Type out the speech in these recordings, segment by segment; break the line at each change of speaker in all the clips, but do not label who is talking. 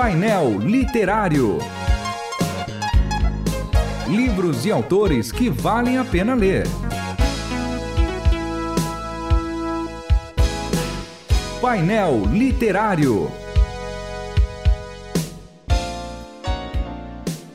Painel Literário. Livros e autores que valem a pena ler. Painel Literário.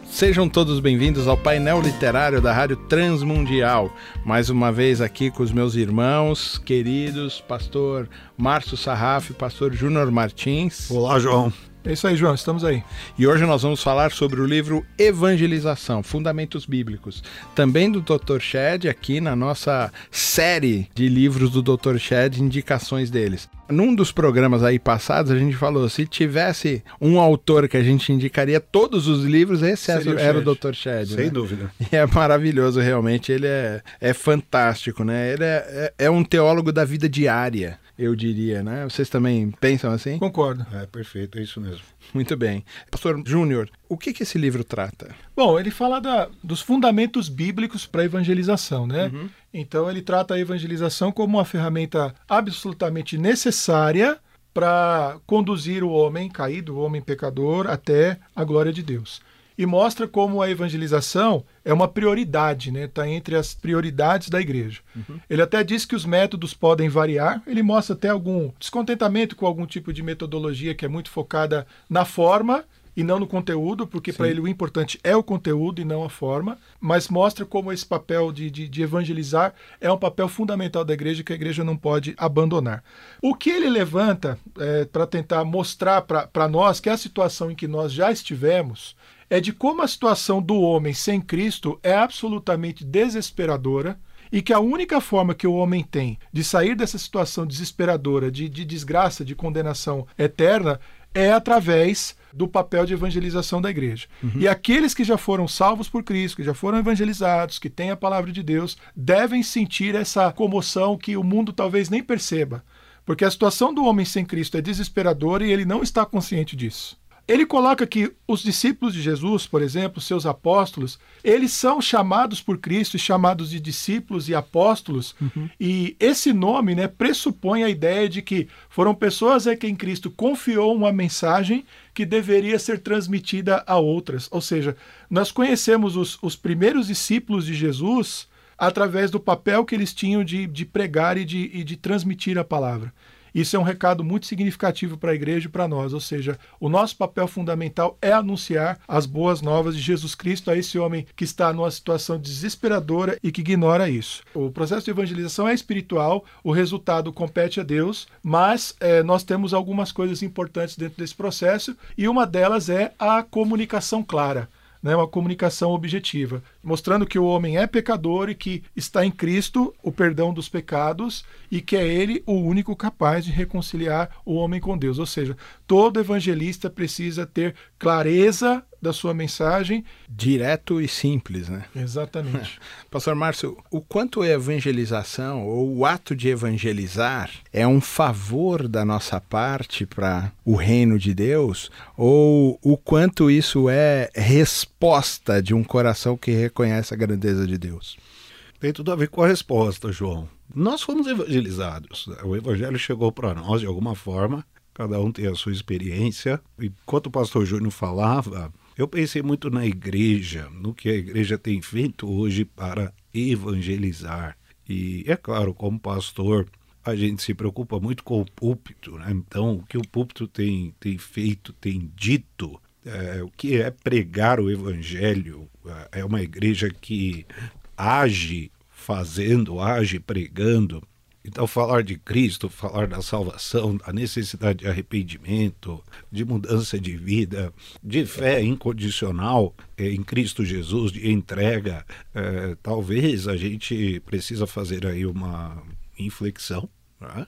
Sejam todos bem-vindos ao painel literário da Rádio Transmundial. Mais uma vez aqui com os meus irmãos queridos, pastor Márcio Sarraf e pastor Júnior Martins.
Olá, João.
É isso aí, João, estamos aí.
E hoje nós vamos falar sobre o livro Evangelização, Fundamentos Bíblicos, também do Dr. Shed, aqui na nossa série de livros do Dr. Shed, indicações deles. Num dos programas aí passados, a gente falou: se tivesse um autor que a gente indicaria todos os livros, esse Seria era o, o Dr. Shed.
Sem
né?
dúvida.
E é maravilhoso, realmente. Ele é, é fantástico, né? Ele é, é, é um teólogo da vida diária eu diria, né? Vocês também pensam assim?
Concordo.
É perfeito, é isso mesmo.
Muito bem. Pastor Júnior, o que, que esse livro trata?
Bom, ele fala da, dos fundamentos bíblicos para a evangelização, né? Uhum. Então ele trata a evangelização como uma ferramenta absolutamente necessária para conduzir o homem caído, o homem pecador, até a glória de Deus e mostra como a evangelização é uma prioridade, né? Está entre as prioridades da igreja. Uhum. Ele até diz que os métodos podem variar. Ele mostra até algum descontentamento com algum tipo de metodologia que é muito focada na forma e não no conteúdo, porque para ele o importante é o conteúdo e não a forma, mas mostra como esse papel de, de, de evangelizar é um papel fundamental da igreja que a igreja não pode abandonar. O que ele levanta é, para tentar mostrar para nós que a situação em que nós já estivemos é de como a situação do homem sem Cristo é absolutamente desesperadora e que a única forma que o homem tem de sair dessa situação desesperadora, de, de desgraça, de condenação eterna, é através do papel de evangelização da igreja. Uhum. E aqueles que já foram salvos por Cristo, que já foram evangelizados, que têm a palavra de Deus, devem sentir essa comoção que o mundo talvez nem perceba. Porque a situação do homem sem Cristo é desesperadora e ele não está consciente disso. Ele coloca que os discípulos de Jesus, por exemplo, seus apóstolos, eles são chamados por Cristo, chamados de discípulos e apóstolos, uhum. e esse nome né, pressupõe a ideia de que foram pessoas a quem Cristo confiou uma mensagem que deveria ser transmitida a outras. Ou seja, nós conhecemos os, os primeiros discípulos de Jesus através do papel que eles tinham de, de pregar e de, e de transmitir a palavra. Isso é um recado muito significativo para a igreja e para nós, ou seja, o nosso papel fundamental é anunciar as boas novas de Jesus Cristo a esse homem que está numa situação desesperadora e que ignora isso. O processo de evangelização é espiritual, o resultado compete a Deus, mas é, nós temos algumas coisas importantes dentro desse processo e uma delas é a comunicação clara né, uma comunicação objetiva, mostrando que o homem é pecador e que está em Cristo o perdão dos pecados e que é ele o único capaz de reconciliar o homem com Deus. Ou seja, todo evangelista precisa ter clareza da sua mensagem.
Direto e simples, né?
Exatamente.
Pastor Márcio, o quanto a evangelização ou o ato de evangelizar é um favor da nossa parte para o reino de Deus ou o quanto isso é resposta de um coração que reconhece a grandeza de Deus?
Tem tudo a ver com a resposta, João. Nós fomos evangelizados. O evangelho chegou para nós de alguma forma. Cada um tem a sua experiência. Enquanto o pastor Júnior falava, eu pensei muito na igreja, no que a igreja tem feito hoje para evangelizar. E é claro, como pastor, a gente se preocupa muito com o púlpito, né? Então, o que o púlpito tem, tem feito, tem dito, é, o que é pregar o evangelho, é uma igreja que age fazendo, age pregando, então, falar de Cristo, falar da salvação, da necessidade de arrependimento, de mudança de vida, de fé incondicional em Cristo Jesus, de entrega, é, talvez a gente precisa fazer aí uma inflexão né,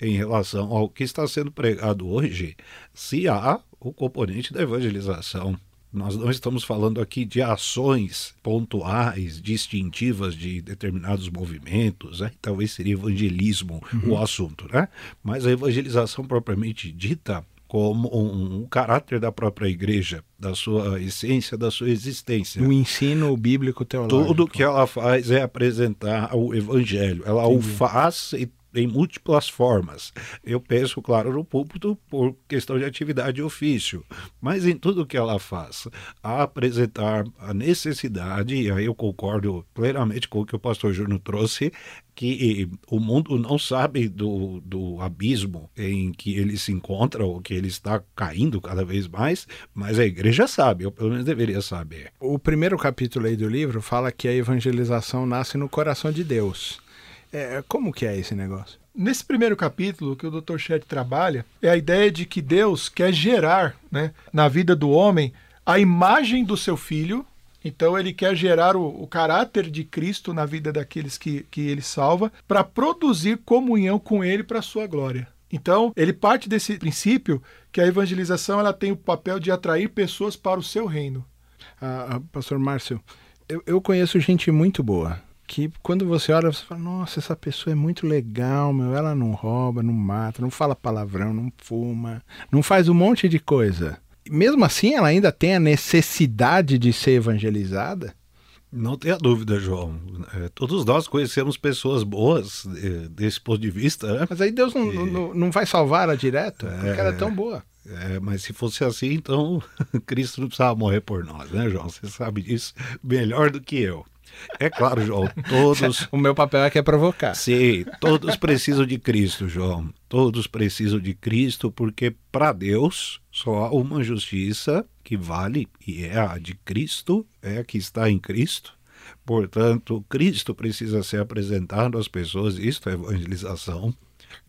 em relação ao que está sendo pregado hoje, se há o componente da evangelização nós não estamos falando aqui de ações pontuais, distintivas de determinados movimentos, né? talvez seria evangelismo uhum. o assunto, né? Mas a evangelização propriamente dita como um, um, caráter da própria igreja, da sua essência, da sua existência.
O ensino bíblico teológico.
Tudo que ela faz é apresentar o evangelho. Ela Entendi. o faz e em múltiplas formas. Eu penso, claro, no púlpito por questão de atividade e ofício, mas em tudo que ela faz, a apresentar a necessidade, e aí eu concordo plenamente com o que o pastor Júnior trouxe, que o mundo não sabe do, do abismo em que ele se encontra ou que ele está caindo cada vez mais, mas a igreja sabe, ou pelo menos deveria saber.
O primeiro capítulo aí do livro fala que a evangelização nasce no coração de Deus. É, como que é esse negócio?
Nesse primeiro capítulo que o Dr. Chet trabalha, é a ideia de que Deus quer gerar né, na vida do homem a imagem do seu filho. Então ele quer gerar o, o caráter de Cristo na vida daqueles que, que ele salva, para produzir comunhão com ele para a sua glória. Então, ele parte desse princípio que a evangelização ela tem o papel de atrair pessoas para o seu reino.
Ah, ah pastor Márcio, eu, eu conheço gente muito boa que quando você olha, você fala, nossa, essa pessoa é muito legal, meu, ela não rouba, não mata, não fala palavrão, não fuma, não faz um monte de coisa. Mesmo assim, ela ainda tem a necessidade de ser evangelizada?
Não tenha dúvida, João. É, todos nós conhecemos pessoas boas é, desse ponto de vista. Né?
Mas aí Deus não, e... não, não vai salvar ela direto, é, porque ela é tão boa.
É, mas se fosse assim, então Cristo não precisava morrer por nós, né, João? Você sabe disso melhor do que eu. É claro, João, todos.
o meu papel é que é provocar.
Sim, todos precisam de Cristo, João. Todos precisam de Cristo, porque para Deus só há uma justiça que vale, e é a de Cristo, é a que está em Cristo. Portanto, Cristo precisa ser apresentado às pessoas, isto é evangelização.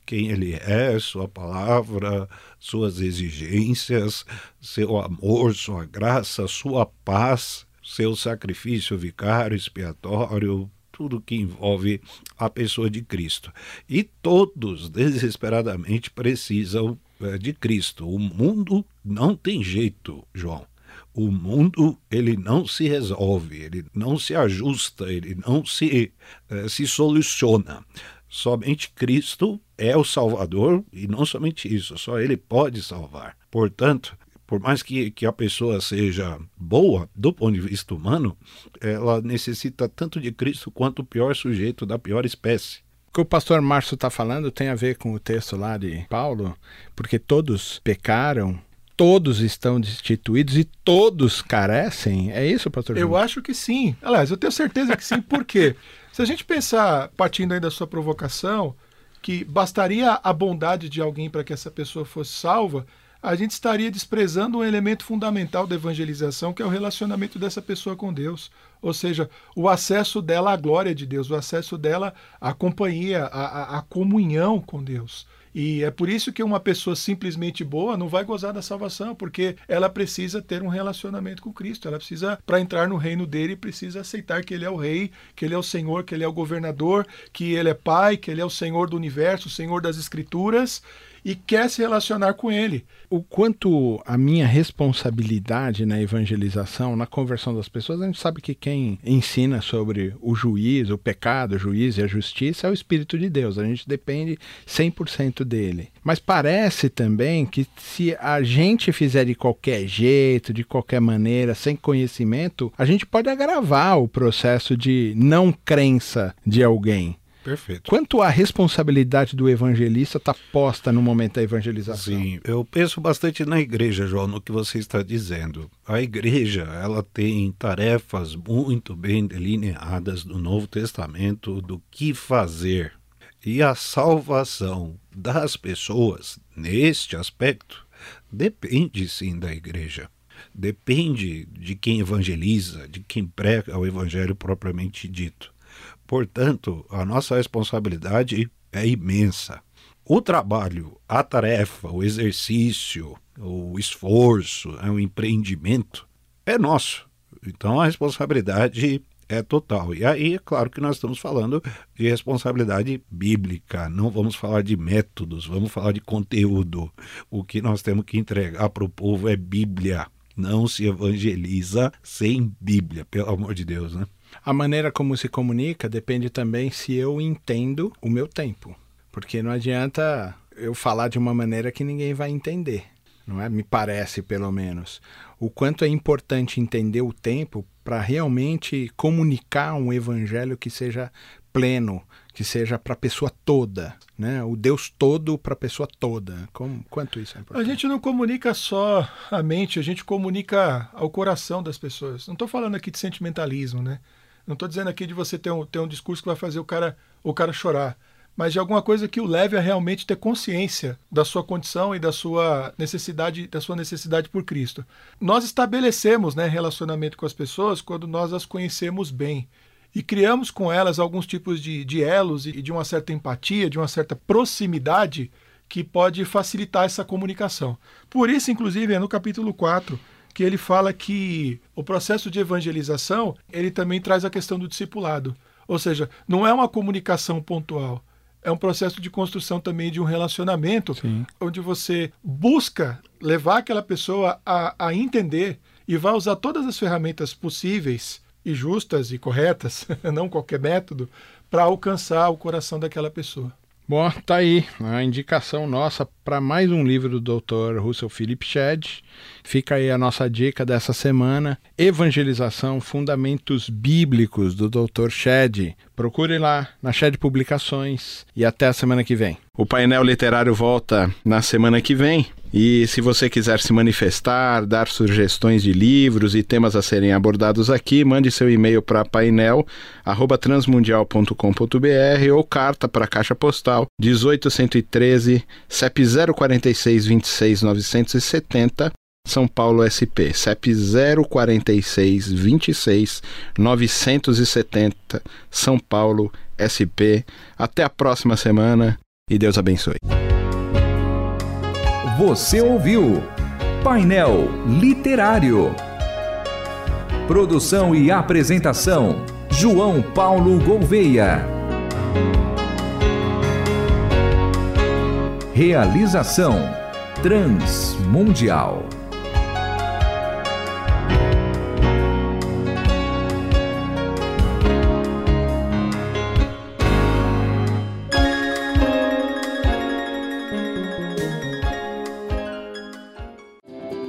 Quem ele é, sua palavra, suas exigências, seu amor, sua graça, sua paz seu sacrifício vicário, expiatório, tudo que envolve a pessoa de Cristo. E todos desesperadamente precisam é, de Cristo. O mundo não tem jeito, João. O mundo ele não se resolve, ele não se ajusta, ele não se, é, se soluciona. Somente Cristo é o Salvador e não somente isso, só Ele pode salvar. Portanto, por mais que, que a pessoa seja boa do ponto de vista humano, ela necessita tanto de Cristo quanto o pior sujeito da pior espécie.
O que o pastor Márcio está falando tem a ver com o texto lá de Paulo, porque todos pecaram, todos estão destituídos e todos carecem. É isso, pastor?
Eu acho que sim. Aliás, eu tenho certeza que sim, por quê? Se a gente pensar, partindo aí da sua provocação, que bastaria a bondade de alguém para que essa pessoa fosse salva, a gente estaria desprezando um elemento fundamental da evangelização, que é o relacionamento dessa pessoa com Deus. Ou seja, o acesso dela à glória de Deus, o acesso dela à companhia, à, à comunhão com Deus. E é por isso que uma pessoa simplesmente boa não vai gozar da salvação, porque ela precisa ter um relacionamento com Cristo. Ela precisa, para entrar no reino dele, precisa aceitar que ele é o rei, que ele é o Senhor, que ele é o governador, que ele é pai, que ele é o Senhor do universo, o Senhor das escrituras e quer se relacionar com ele.
O quanto a minha responsabilidade na evangelização, na conversão das pessoas, a gente sabe que quem ensina sobre o juiz, o pecado, o juiz e a justiça é o Espírito de Deus. A gente depende 100% dele. Mas parece também que se a gente fizer de qualquer jeito, de qualquer maneira, sem conhecimento, a gente pode agravar o processo de não crença de alguém.
Perfeito.
Quanto à responsabilidade do evangelista está posta no momento da evangelização?
Sim, eu penso bastante na igreja, João, no que você está dizendo. A igreja, ela tem tarefas muito bem delineadas no Novo Testamento do que fazer. E a salvação das pessoas, neste aspecto, depende sim da igreja. Depende de quem evangeliza, de quem prega o evangelho propriamente dito. Portanto, a nossa responsabilidade é imensa. O trabalho, a tarefa, o exercício, o esforço, né, o empreendimento é nosso. Então a responsabilidade é total. E aí, é claro que nós estamos falando de responsabilidade bíblica, não vamos falar de métodos, vamos falar de conteúdo. O que nós temos que entregar para o povo é Bíblia. Não se evangeliza sem Bíblia, pelo amor de Deus, né?
A maneira como se comunica depende também se eu entendo o meu tempo. Porque não adianta eu falar de uma maneira que ninguém vai entender. Não é? Me parece, pelo menos. O quanto é importante entender o tempo para realmente comunicar um evangelho que seja pleno, que seja para a pessoa toda, né? O Deus todo para a pessoa toda. Como, quanto isso é importante?
A gente não comunica só a mente, a gente comunica ao coração das pessoas. Não estou falando aqui de sentimentalismo, né? Não estou dizendo aqui de você ter um, ter um discurso que vai fazer o cara, o cara chorar mas de alguma coisa que o leve a realmente ter consciência da sua condição e da sua necessidade, da sua necessidade por Cristo. Nós estabelecemos, né, relacionamento com as pessoas quando nós as conhecemos bem e criamos com elas alguns tipos de, de elos e de uma certa empatia, de uma certa proximidade que pode facilitar essa comunicação. Por isso, inclusive, é no capítulo 4 que ele fala que o processo de evangelização, ele também traz a questão do discipulado. Ou seja, não é uma comunicação pontual, é um processo de construção também de um relacionamento, Sim. onde você busca levar aquela pessoa a, a entender e vai usar todas as ferramentas possíveis e justas e corretas, não qualquer método, para alcançar o coração daquela pessoa.
Bom, tá aí a indicação nossa para mais um livro do Dr. Russell Philip Shedd. Fica aí a nossa dica dessa semana: Evangelização Fundamentos Bíblicos do Dr. Shedd. Procure lá na Shedd Publicações e até a semana que vem. O painel literário volta na semana que vem. E se você quiser se manifestar, dar sugestões de livros e temas a serem abordados aqui, mande seu e-mail para painel@transmundial.com.br ou carta para a Caixa Postal 18113 CEP 046 26 970 são Paulo SP, CEP 046 26 970, São Paulo SP. Até a próxima semana e Deus abençoe.
Você ouviu Painel Literário. Produção e apresentação: João Paulo Gouveia. Realização Transmundial.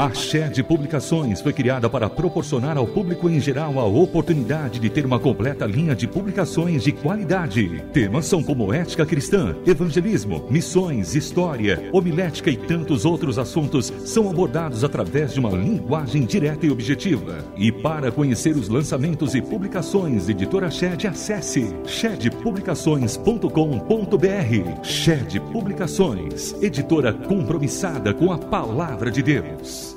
A Shed Publicações foi criada para proporcionar ao público em geral a oportunidade de ter uma completa linha de publicações de qualidade. Temas são como ética cristã, evangelismo, missões, história, homilética e tantos outros assuntos são abordados através de uma linguagem direta e objetiva. E para conhecer os lançamentos e publicações, editora Shed, acesse shedpublicações.com.br. Shed Publicações, editora compromissada com a palavra de Deus.